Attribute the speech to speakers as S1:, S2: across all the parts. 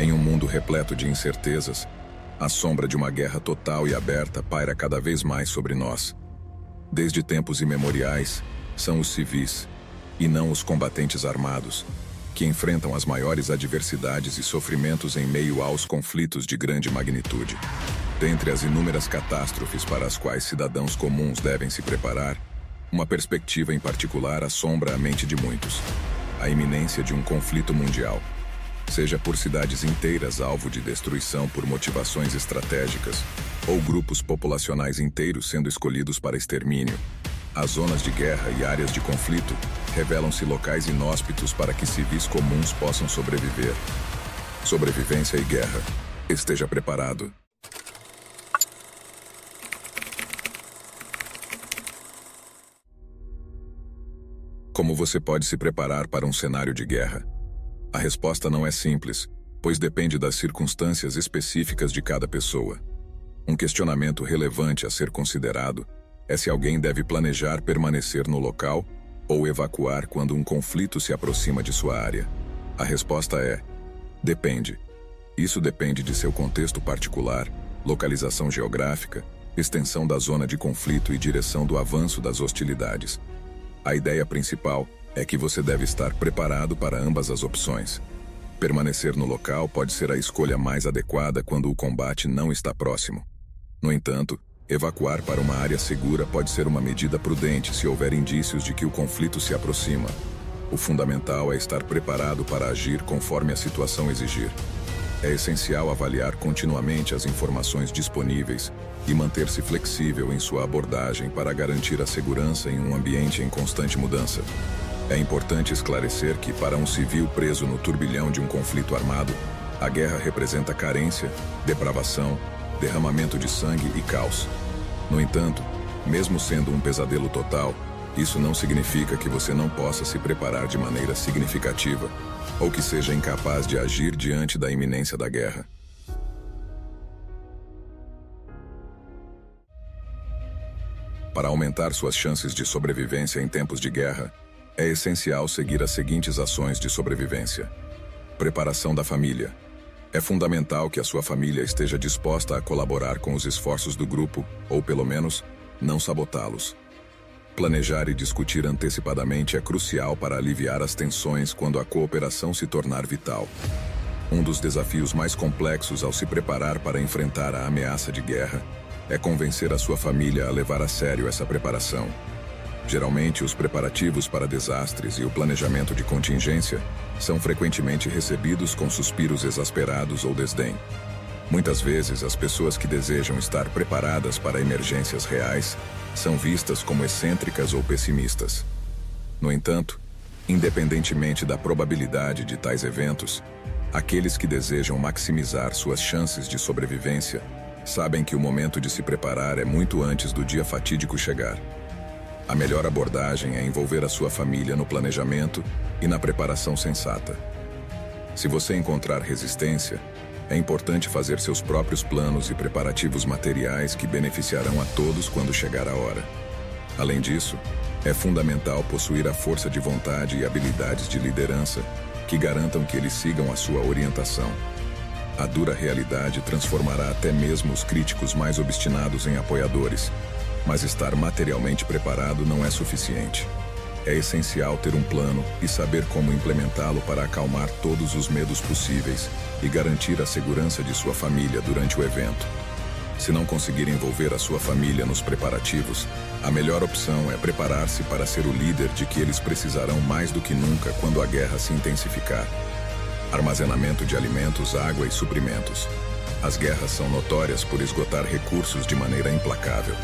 S1: Em um mundo repleto de incertezas, a sombra de uma guerra total e aberta paira cada vez mais sobre nós. Desde tempos imemoriais, são os civis, e não os combatentes armados, que enfrentam as maiores adversidades e sofrimentos em meio aos conflitos de grande magnitude. Dentre as inúmeras catástrofes para as quais cidadãos comuns devem se preparar, uma perspectiva em particular assombra a mente de muitos: a iminência de um conflito mundial seja por cidades inteiras alvo de destruição por motivações estratégicas, ou grupos populacionais inteiros sendo escolhidos para extermínio. As zonas de guerra e áreas de conflito revelam-se locais inóspitos para que civis comuns possam sobreviver. Sobrevivência e guerra. Esteja preparado. Como você pode se preparar para um cenário de guerra? A resposta não é simples, pois depende das circunstâncias específicas de cada pessoa. Um questionamento relevante a ser considerado é se alguém deve planejar permanecer no local ou evacuar quando um conflito se aproxima de sua área. A resposta é: depende. Isso depende de seu contexto particular, localização geográfica, extensão da zona de conflito e direção do avanço das hostilidades. A ideia principal é que você deve estar preparado para ambas as opções. Permanecer no local pode ser a escolha mais adequada quando o combate não está próximo. No entanto, evacuar para uma área segura pode ser uma medida prudente se houver indícios de que o conflito se aproxima. O fundamental é estar preparado para agir conforme a situação exigir. É essencial avaliar continuamente as informações disponíveis e manter-se flexível em sua abordagem para garantir a segurança em um ambiente em constante mudança. É importante esclarecer que, para um civil preso no turbilhão de um conflito armado, a guerra representa carência, depravação, derramamento de sangue e caos. No entanto, mesmo sendo um pesadelo total, isso não significa que você não possa se preparar de maneira significativa ou que seja incapaz de agir diante da iminência da guerra. Para aumentar suas chances de sobrevivência em tempos de guerra, é essencial seguir as seguintes ações de sobrevivência. Preparação da família. É fundamental que a sua família esteja disposta a colaborar com os esforços do grupo, ou pelo menos, não sabotá-los. Planejar e discutir antecipadamente é crucial para aliviar as tensões quando a cooperação se tornar vital. Um dos desafios mais complexos ao se preparar para enfrentar a ameaça de guerra é convencer a sua família a levar a sério essa preparação. Geralmente, os preparativos para desastres e o planejamento de contingência são frequentemente recebidos com suspiros exasperados ou desdém. Muitas vezes, as pessoas que desejam estar preparadas para emergências reais são vistas como excêntricas ou pessimistas. No entanto, independentemente da probabilidade de tais eventos, aqueles que desejam maximizar suas chances de sobrevivência sabem que o momento de se preparar é muito antes do dia fatídico chegar. A melhor abordagem é envolver a sua família no planejamento e na preparação sensata. Se você encontrar resistência, é importante fazer seus próprios planos e preparativos materiais que beneficiarão a todos quando chegar a hora. Além disso, é fundamental possuir a força de vontade e habilidades de liderança que garantam que eles sigam a sua orientação. A dura realidade transformará até mesmo os críticos mais obstinados em apoiadores, mas estar materialmente preparado não é suficiente. É essencial ter um plano e saber como implementá-lo para acalmar todos os medos possíveis e garantir a segurança de sua família durante o evento. Se não conseguir envolver a sua família nos preparativos, a melhor opção é preparar-se para ser o líder de que eles precisarão mais do que nunca quando a guerra se intensificar. Armazenamento de alimentos, água e suprimentos. As guerras são notórias por esgotar recursos de maneira implacável.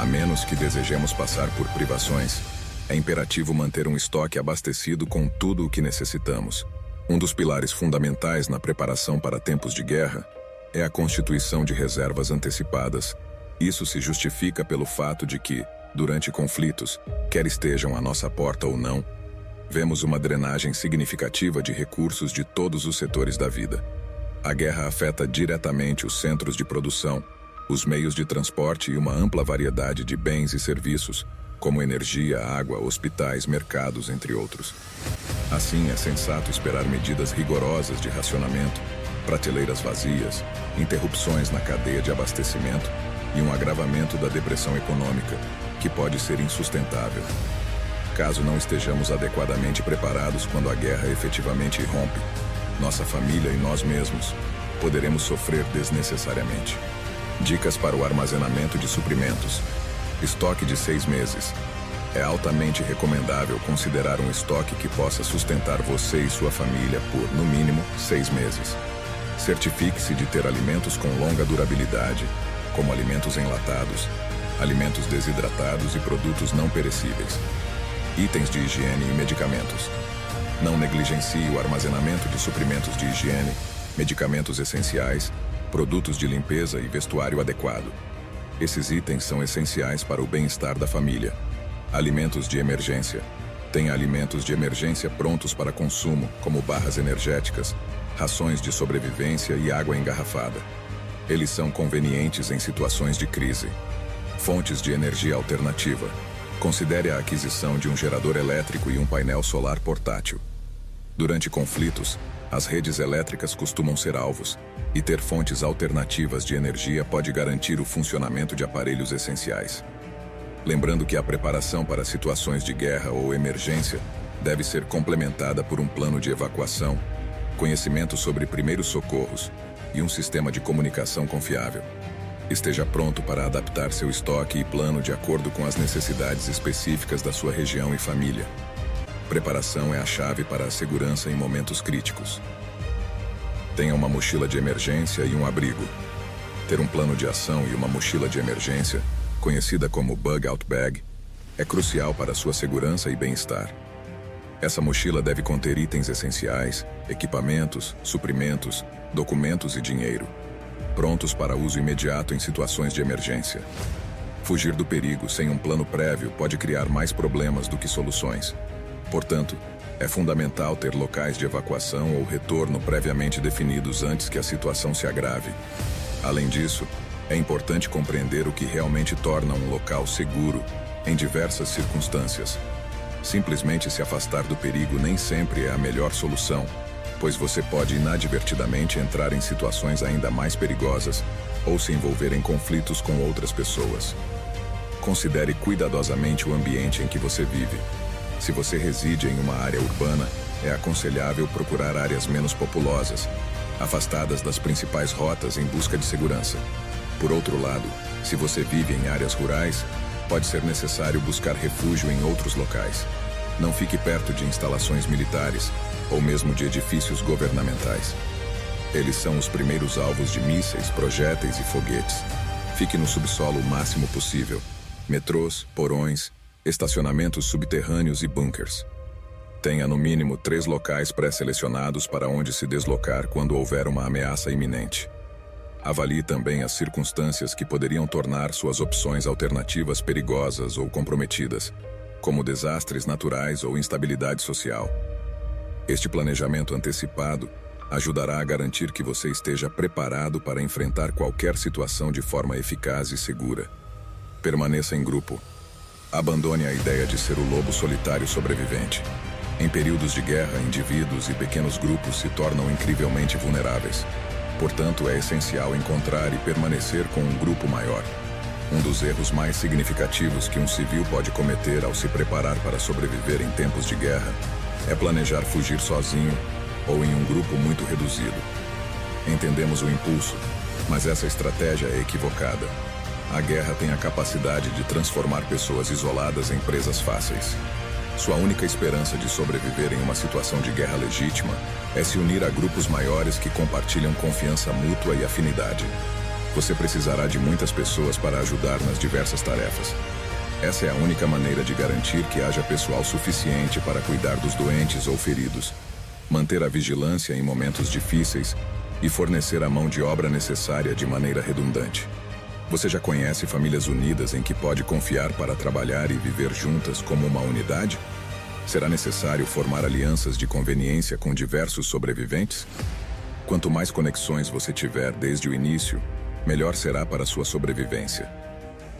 S1: A menos que desejemos passar por privações, é imperativo manter um estoque abastecido com tudo o que necessitamos. Um dos pilares fundamentais na preparação para tempos de guerra é a constituição de reservas antecipadas. Isso se justifica pelo fato de que, durante conflitos, quer estejam à nossa porta ou não, vemos uma drenagem significativa de recursos de todos os setores da vida. A guerra afeta diretamente os centros de produção, os meios de transporte e uma ampla variedade de bens e serviços, como energia, água, hospitais, mercados, entre outros. Assim, é sensato esperar medidas rigorosas de racionamento prateleiras vazias, interrupções na cadeia de abastecimento e um agravamento da depressão econômica, que pode ser insustentável. Caso não estejamos adequadamente preparados quando a guerra efetivamente irrompe, nossa família e nós mesmos poderemos sofrer desnecessariamente. Dicas para o armazenamento de suprimentos. Estoque de seis meses. É altamente recomendável considerar um estoque que possa sustentar você e sua família por, no mínimo, seis meses. Certifique-se de ter alimentos com longa durabilidade, como alimentos enlatados, alimentos desidratados e produtos não perecíveis. Itens de higiene e medicamentos. Não negligencie o armazenamento de suprimentos de higiene, medicamentos essenciais, produtos de limpeza e vestuário adequado. Esses itens são essenciais para o bem-estar da família. Alimentos de emergência. Tenha alimentos de emergência prontos para consumo, como barras energéticas, rações de sobrevivência e água engarrafada. Eles são convenientes em situações de crise. Fontes de energia alternativa. Considere a aquisição de um gerador elétrico e um painel solar portátil. Durante conflitos, as redes elétricas costumam ser alvos, e ter fontes alternativas de energia pode garantir o funcionamento de aparelhos essenciais. Lembrando que a preparação para situações de guerra ou emergência deve ser complementada por um plano de evacuação, conhecimento sobre primeiros socorros e um sistema de comunicação confiável. Esteja pronto para adaptar seu estoque e plano de acordo com as necessidades específicas da sua região e família. Preparação é a chave para a segurança em momentos críticos. Tenha uma mochila de emergência e um abrigo. Ter um plano de ação e uma mochila de emergência, conhecida como Bug Out Bag, é crucial para sua segurança e bem-estar. Essa mochila deve conter itens essenciais, equipamentos, suprimentos, documentos e dinheiro prontos para uso imediato em situações de emergência. Fugir do perigo sem um plano prévio pode criar mais problemas do que soluções. Portanto, é fundamental ter locais de evacuação ou retorno previamente definidos antes que a situação se agrave. Além disso, é importante compreender o que realmente torna um local seguro em diversas circunstâncias. Simplesmente se afastar do perigo nem sempre é a melhor solução pois você pode inadvertidamente entrar em situações ainda mais perigosas ou se envolver em conflitos com outras pessoas. Considere cuidadosamente o ambiente em que você vive. Se você reside em uma área urbana, é aconselhável procurar áreas menos populosas, afastadas das principais rotas em busca de segurança. Por outro lado, se você vive em áreas rurais, pode ser necessário buscar refúgio em outros locais. Não fique perto de instalações militares, ou mesmo de edifícios governamentais. Eles são os primeiros alvos de mísseis, projéteis e foguetes. Fique no subsolo o máximo possível. Metrôs, porões, estacionamentos subterrâneos e bunkers. Tenha no mínimo três locais pré-selecionados para onde se deslocar quando houver uma ameaça iminente. Avalie também as circunstâncias que poderiam tornar suas opções alternativas perigosas ou comprometidas, como desastres naturais ou instabilidade social. Este planejamento antecipado ajudará a garantir que você esteja preparado para enfrentar qualquer situação de forma eficaz e segura. Permaneça em grupo. Abandone a ideia de ser o lobo solitário sobrevivente. Em períodos de guerra, indivíduos e pequenos grupos se tornam incrivelmente vulneráveis. Portanto, é essencial encontrar e permanecer com um grupo maior. Um dos erros mais significativos que um civil pode cometer ao se preparar para sobreviver em tempos de guerra é planejar fugir sozinho ou em um grupo muito reduzido. Entendemos o impulso, mas essa estratégia é equivocada. A guerra tem a capacidade de transformar pessoas isoladas em presas fáceis. Sua única esperança de sobreviver em uma situação de guerra legítima é se unir a grupos maiores que compartilham confiança mútua e afinidade. Você precisará de muitas pessoas para ajudar nas diversas tarefas. Essa é a única maneira de garantir que haja pessoal suficiente para cuidar dos doentes ou feridos, manter a vigilância em momentos difíceis e fornecer a mão de obra necessária de maneira redundante. Você já conhece famílias unidas em que pode confiar para trabalhar e viver juntas como uma unidade? Será necessário formar alianças de conveniência com diversos sobreviventes? Quanto mais conexões você tiver desde o início, melhor será para sua sobrevivência.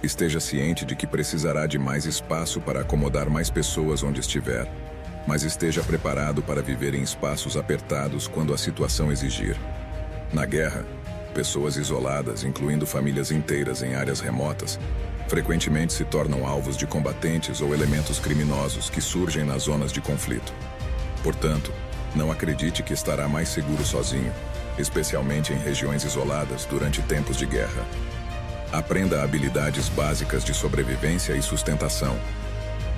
S1: Esteja ciente de que precisará de mais espaço para acomodar mais pessoas onde estiver, mas esteja preparado para viver em espaços apertados quando a situação exigir. Na guerra, pessoas isoladas, incluindo famílias inteiras em áreas remotas, frequentemente se tornam alvos de combatentes ou elementos criminosos que surgem nas zonas de conflito. Portanto, não acredite que estará mais seguro sozinho, especialmente em regiões isoladas durante tempos de guerra. Aprenda habilidades básicas de sobrevivência e sustentação.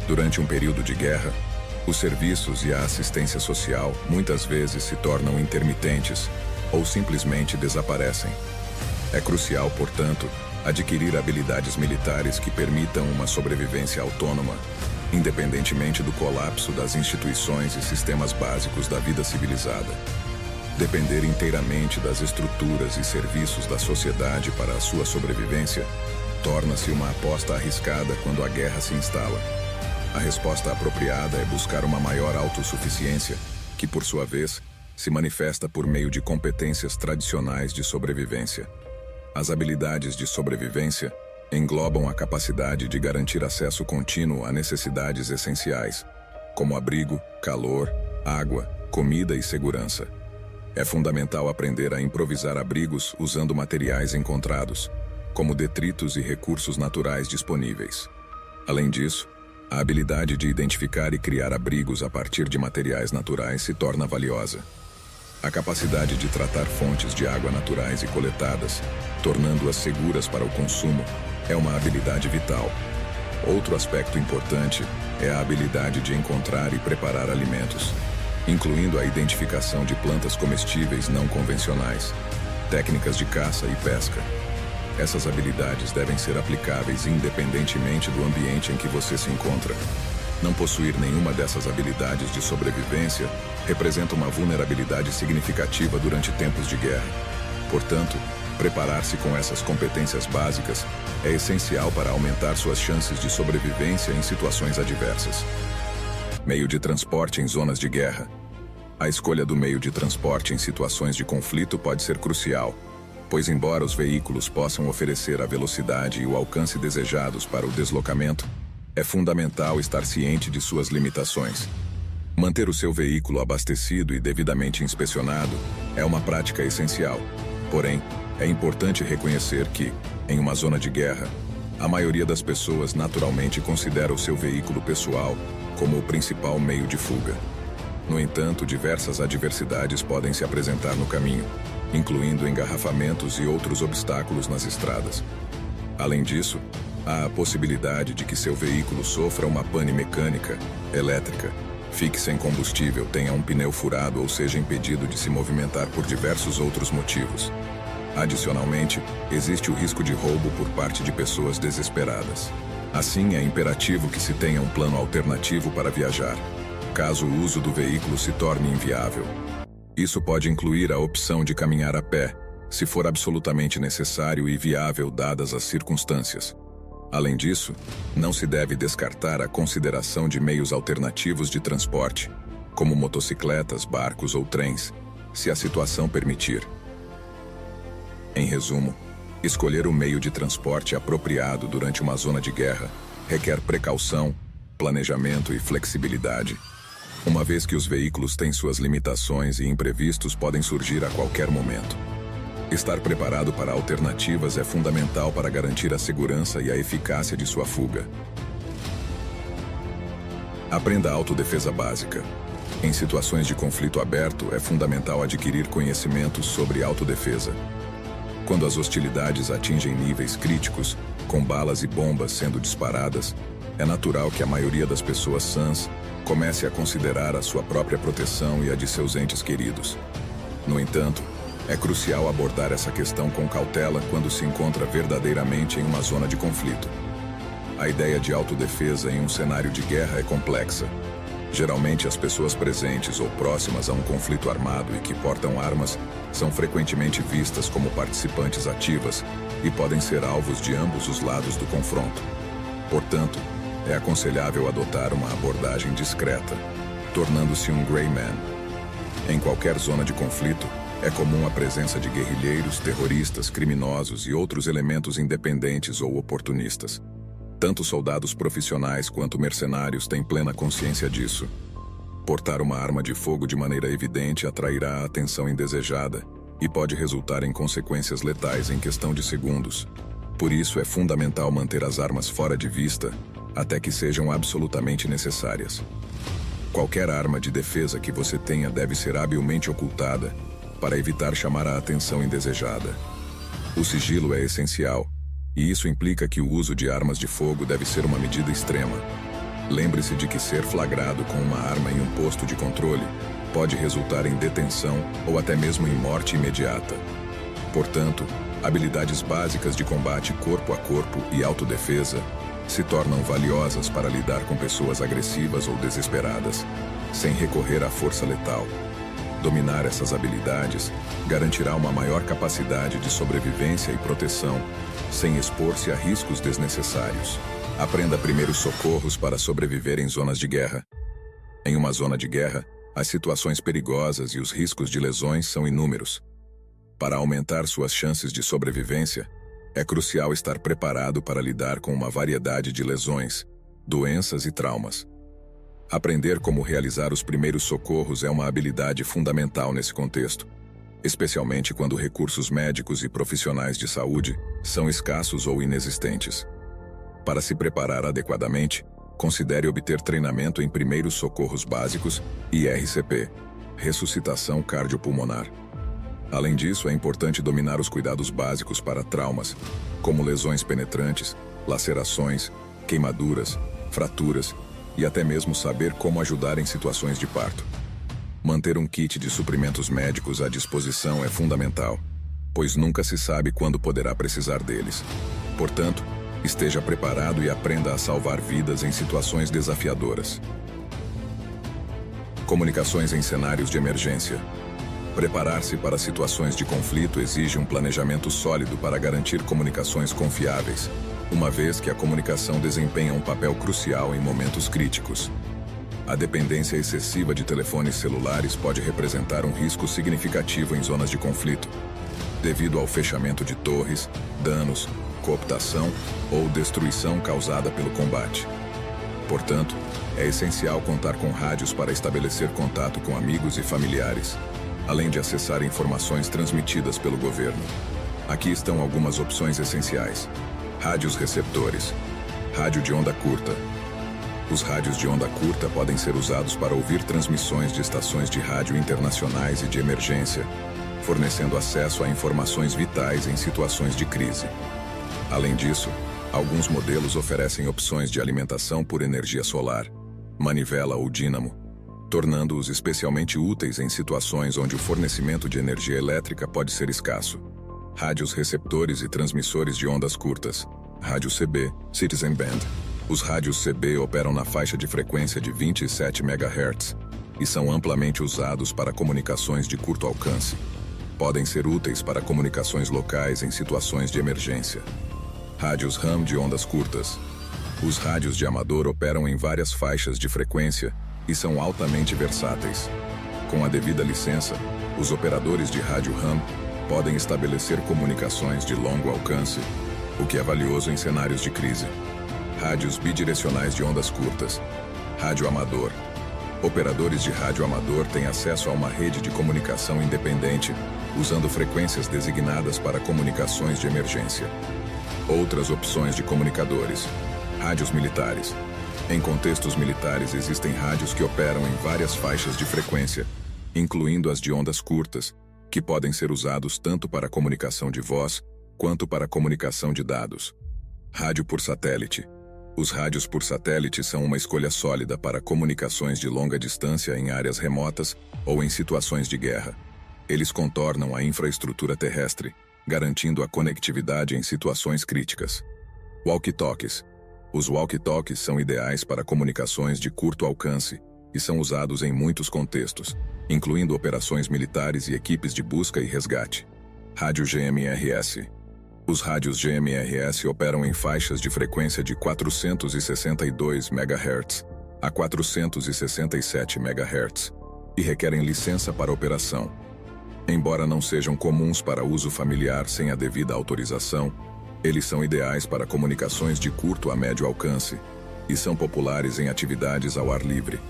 S1: Durante um período de guerra, os serviços e a assistência social muitas vezes se tornam intermitentes ou simplesmente desaparecem. É crucial, portanto, adquirir habilidades militares que permitam uma sobrevivência autônoma, independentemente do colapso das instituições e sistemas básicos da vida civilizada. Depender inteiramente das estruturas e serviços da sociedade para a sua sobrevivência torna-se uma aposta arriscada quando a guerra se instala. A resposta apropriada é buscar uma maior autossuficiência, que, por sua vez, se manifesta por meio de competências tradicionais de sobrevivência. As habilidades de sobrevivência englobam a capacidade de garantir acesso contínuo a necessidades essenciais, como abrigo, calor, água, comida e segurança. É fundamental aprender a improvisar abrigos usando materiais encontrados, como detritos e recursos naturais disponíveis. Além disso, a habilidade de identificar e criar abrigos a partir de materiais naturais se torna valiosa. A capacidade de tratar fontes de água naturais e coletadas, tornando-as seguras para o consumo, é uma habilidade vital. Outro aspecto importante é a habilidade de encontrar e preparar alimentos, incluindo a identificação de plantas comestíveis não convencionais, técnicas de caça e pesca. Essas habilidades devem ser aplicáveis independentemente do ambiente em que você se encontra. Não possuir nenhuma dessas habilidades de sobrevivência representa uma vulnerabilidade significativa durante tempos de guerra. Portanto, preparar-se com essas competências básicas é essencial para aumentar suas chances de sobrevivência em situações adversas. Meio de transporte em zonas de guerra. A escolha do meio de transporte em situações de conflito pode ser crucial, pois, embora os veículos possam oferecer a velocidade e o alcance desejados para o deslocamento, é fundamental estar ciente de suas limitações. Manter o seu veículo abastecido e devidamente inspecionado é uma prática essencial. Porém, é importante reconhecer que, em uma zona de guerra, a maioria das pessoas naturalmente considera o seu veículo pessoal como o principal meio de fuga. No entanto, diversas adversidades podem se apresentar no caminho, incluindo engarrafamentos e outros obstáculos nas estradas. Além disso, Há a possibilidade de que seu veículo sofra uma pane mecânica, elétrica, fique sem combustível, tenha um pneu furado ou seja impedido de se movimentar por diversos outros motivos. Adicionalmente, existe o risco de roubo por parte de pessoas desesperadas. Assim, é imperativo que se tenha um plano alternativo para viajar, caso o uso do veículo se torne inviável. Isso pode incluir a opção de caminhar a pé, se for absolutamente necessário e viável dadas as circunstâncias. Além disso, não se deve descartar a consideração de meios alternativos de transporte, como motocicletas, barcos ou trens, se a situação permitir. Em resumo, escolher o meio de transporte apropriado durante uma zona de guerra requer precaução, planejamento e flexibilidade, uma vez que os veículos têm suas limitações e imprevistos podem surgir a qualquer momento. Estar preparado para alternativas é fundamental para garantir a segurança e a eficácia de sua fuga. Aprenda a autodefesa básica. Em situações de conflito aberto, é fundamental adquirir conhecimentos sobre autodefesa. Quando as hostilidades atingem níveis críticos, com balas e bombas sendo disparadas, é natural que a maioria das pessoas sãs comece a considerar a sua própria proteção e a de seus entes queridos. No entanto, é crucial abordar essa questão com cautela quando se encontra verdadeiramente em uma zona de conflito. A ideia de autodefesa em um cenário de guerra é complexa. Geralmente, as pessoas presentes ou próximas a um conflito armado e que portam armas são frequentemente vistas como participantes ativas e podem ser alvos de ambos os lados do confronto. Portanto, é aconselhável adotar uma abordagem discreta, tornando-se um gray man. Em qualquer zona de conflito, é comum a presença de guerrilheiros, terroristas, criminosos e outros elementos independentes ou oportunistas. Tanto soldados profissionais quanto mercenários têm plena consciência disso. Portar uma arma de fogo de maneira evidente atrairá a atenção indesejada e pode resultar em consequências letais em questão de segundos. Por isso é fundamental manter as armas fora de vista até que sejam absolutamente necessárias. Qualquer arma de defesa que você tenha deve ser habilmente ocultada para evitar chamar a atenção indesejada. O sigilo é essencial, e isso implica que o uso de armas de fogo deve ser uma medida extrema. Lembre-se de que ser flagrado com uma arma em um posto de controle pode resultar em detenção ou até mesmo em morte imediata. Portanto, habilidades básicas de combate corpo a corpo e autodefesa se tornam valiosas para lidar com pessoas agressivas ou desesperadas, sem recorrer à força letal. Dominar essas habilidades garantirá uma maior capacidade de sobrevivência e proteção, sem expor-se a riscos desnecessários. Aprenda primeiros socorros para sobreviver em zonas de guerra. Em uma zona de guerra, as situações perigosas e os riscos de lesões são inúmeros. Para aumentar suas chances de sobrevivência, é crucial estar preparado para lidar com uma variedade de lesões, doenças e traumas. Aprender como realizar os primeiros socorros é uma habilidade fundamental nesse contexto, especialmente quando recursos médicos e profissionais de saúde são escassos ou inexistentes. Para se preparar adequadamente, considere obter treinamento em primeiros socorros básicos e RCP, ressuscitação cardiopulmonar. Além disso, é importante dominar os cuidados básicos para traumas, como lesões penetrantes, lacerações, queimaduras, fraturas e até mesmo saber como ajudar em situações de parto. Manter um kit de suprimentos médicos à disposição é fundamental, pois nunca se sabe quando poderá precisar deles. Portanto, esteja preparado e aprenda a salvar vidas em situações desafiadoras. Comunicações em cenários de emergência. Preparar-se para situações de conflito exige um planejamento sólido para garantir comunicações confiáveis, uma vez que a comunicação desempenha um papel crucial em momentos críticos. A dependência excessiva de telefones celulares pode representar um risco significativo em zonas de conflito, devido ao fechamento de torres, danos, cooptação ou destruição causada pelo combate. Portanto, é essencial contar com rádios para estabelecer contato com amigos e familiares, além de acessar informações transmitidas pelo governo. Aqui estão algumas opções essenciais. Rádios receptores. Rádio de onda curta. Os rádios de onda curta podem ser usados para ouvir transmissões de estações de rádio internacionais e de emergência, fornecendo acesso a informações vitais em situações de crise. Além disso, alguns modelos oferecem opções de alimentação por energia solar, manivela ou dínamo, tornando-os especialmente úteis em situações onde o fornecimento de energia elétrica pode ser escasso. Rádios receptores e transmissores de ondas curtas, rádio CB, Citizen Band. Os rádios CB operam na faixa de frequência de 27 MHz e são amplamente usados para comunicações de curto alcance. Podem ser úteis para comunicações locais em situações de emergência. Rádios RAM de ondas curtas. Os rádios de amador operam em várias faixas de frequência e são altamente versáteis. Com a devida licença, os operadores de rádio RAM podem estabelecer comunicações de longo alcance, o que é valioso em cenários de crise. Rádios bidirecionais de ondas curtas. Rádio amador. Operadores de rádio amador têm acesso a uma rede de comunicação independente, usando frequências designadas para comunicações de emergência. Outras opções de comunicadores. Rádios militares. Em contextos militares, existem rádios que operam em várias faixas de frequência, incluindo as de ondas curtas, que podem ser usados tanto para comunicação de voz quanto para comunicação de dados. Rádio por satélite. Os rádios por satélite são uma escolha sólida para comunicações de longa distância em áreas remotas ou em situações de guerra. Eles contornam a infraestrutura terrestre, garantindo a conectividade em situações críticas. Walkie-talkies os walkie-talkies são ideais para comunicações de curto alcance e são usados em muitos contextos, incluindo operações militares e equipes de busca e resgate. Rádio GMRS. Os rádios GMRS operam em faixas de frequência de 462 MHz a 467 MHz e requerem licença para operação. Embora não sejam comuns para uso familiar sem a devida autorização, eles são ideais para comunicações de curto a médio alcance e são populares em atividades ao ar livre.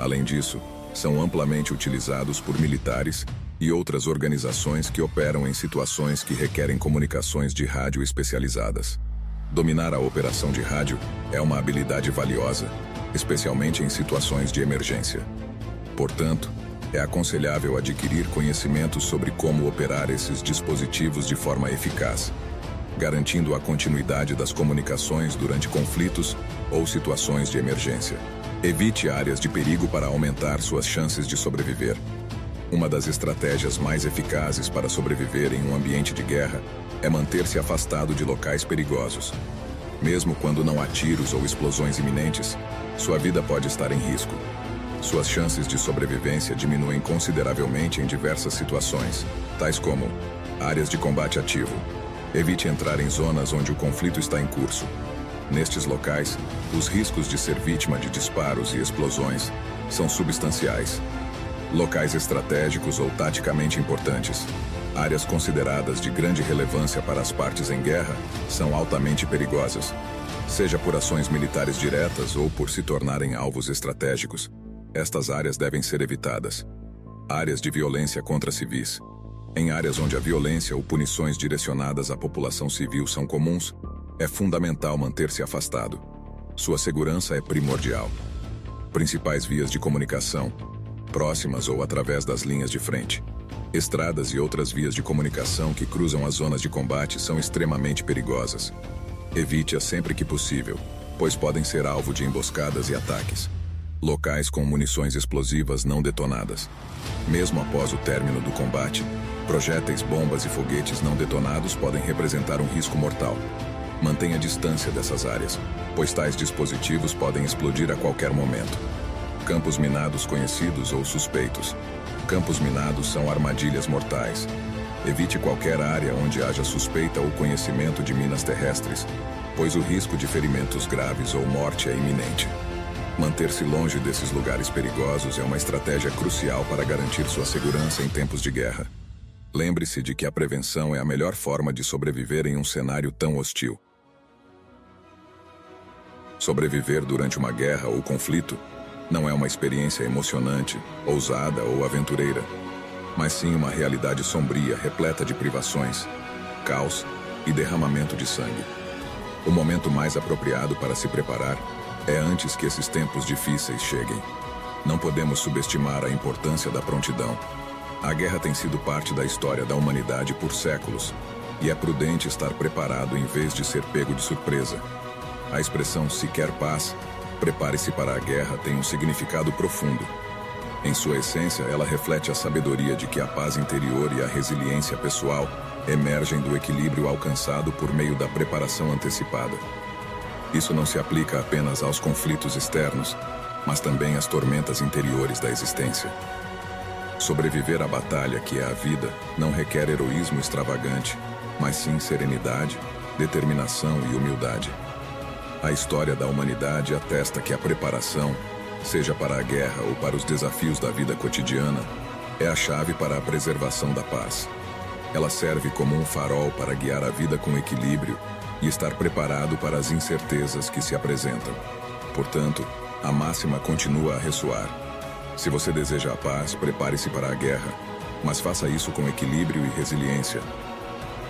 S1: Além disso, são amplamente utilizados por militares e outras organizações que operam em situações que requerem comunicações de rádio especializadas. Dominar a operação de rádio é uma habilidade valiosa, especialmente em situações de emergência. Portanto, é aconselhável adquirir conhecimentos sobre como operar esses dispositivos de forma eficaz, garantindo a continuidade das comunicações durante conflitos ou situações de emergência. Evite áreas de perigo para aumentar suas chances de sobreviver. Uma das estratégias mais eficazes para sobreviver em um ambiente de guerra é manter-se afastado de locais perigosos. Mesmo quando não há tiros ou explosões iminentes, sua vida pode estar em risco. Suas chances de sobrevivência diminuem consideravelmente em diversas situações, tais como áreas de combate ativo. Evite entrar em zonas onde o conflito está em curso. Nestes locais, os riscos de ser vítima de disparos e explosões são substanciais locais estratégicos ou taticamente importantes, áreas consideradas de grande relevância para as partes em guerra, são altamente perigosas, seja por ações militares diretas ou por se tornarem alvos estratégicos. Estas áreas devem ser evitadas. Áreas de violência contra civis. Em áreas onde a violência ou punições direcionadas à população civil são comuns, é fundamental manter-se afastado. Sua segurança é primordial. Principais vias de comunicação, próximas ou através das linhas de frente. Estradas e outras vias de comunicação que cruzam as zonas de combate são extremamente perigosas. Evite-as sempre que possível, pois podem ser alvo de emboscadas e ataques. Locais com munições explosivas não detonadas. Mesmo após o término do combate, projéteis, bombas e foguetes não detonados podem representar um risco mortal. Mantenha distância dessas áreas, pois tais dispositivos podem explodir a qualquer momento. Campos minados conhecidos ou suspeitos. Campos minados são armadilhas mortais. Evite qualquer área onde haja suspeita ou conhecimento de minas terrestres, pois o risco de ferimentos graves ou morte é iminente. Manter-se longe desses lugares perigosos é uma estratégia crucial para garantir sua segurança em tempos de guerra. Lembre-se de que a prevenção é a melhor forma de sobreviver em um cenário tão hostil. Sobreviver durante uma guerra ou conflito não é uma experiência emocionante, ousada ou aventureira, mas sim uma realidade sombria repleta de privações, caos e derramamento de sangue. O momento mais apropriado para se preparar é antes que esses tempos difíceis cheguem. Não podemos subestimar a importância da prontidão. A guerra tem sido parte da história da humanidade por séculos, e é prudente estar preparado em vez de ser pego de surpresa. A expressão se quer paz Prepare-se para a guerra tem um significado profundo. Em sua essência, ela reflete a sabedoria de que a paz interior e a resiliência pessoal emergem do equilíbrio alcançado por meio da preparação antecipada. Isso não se aplica apenas aos conflitos externos, mas também às tormentas interiores da existência. Sobreviver à batalha que é a vida não requer heroísmo extravagante, mas sim serenidade, determinação e humildade. A história da humanidade atesta que a preparação, seja para a guerra ou para os desafios da vida cotidiana, é a chave para a preservação da paz. Ela serve como um farol para guiar a vida com equilíbrio e estar preparado para as incertezas que se apresentam. Portanto, a máxima continua a ressoar. Se você deseja a paz, prepare-se para a guerra, mas faça isso com equilíbrio e resiliência,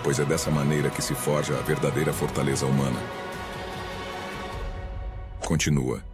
S1: pois é dessa maneira que se forja a verdadeira fortaleza humana. Continua.